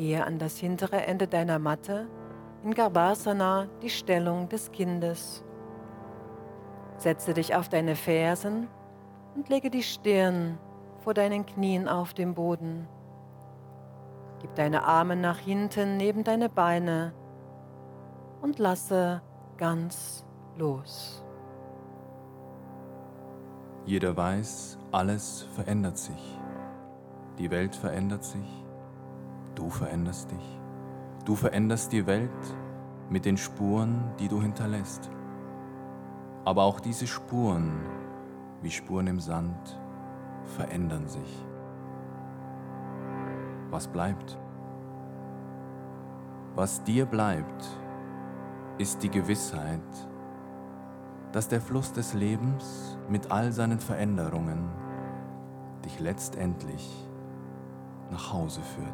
Gehe an das hintere Ende deiner Matte, in Garbhasana, die Stellung des Kindes. Setze dich auf deine Fersen und lege die Stirn vor deinen Knien auf dem Boden. Gib deine Arme nach hinten neben deine Beine und lasse ganz los. Jeder weiß, alles verändert sich. Die Welt verändert sich. Du veränderst dich. Du veränderst die Welt mit den Spuren, die du hinterlässt. Aber auch diese Spuren, wie Spuren im Sand, verändern sich. Was bleibt? Was dir bleibt, ist die Gewissheit, dass der Fluss des Lebens mit all seinen Veränderungen dich letztendlich nach Hause führt.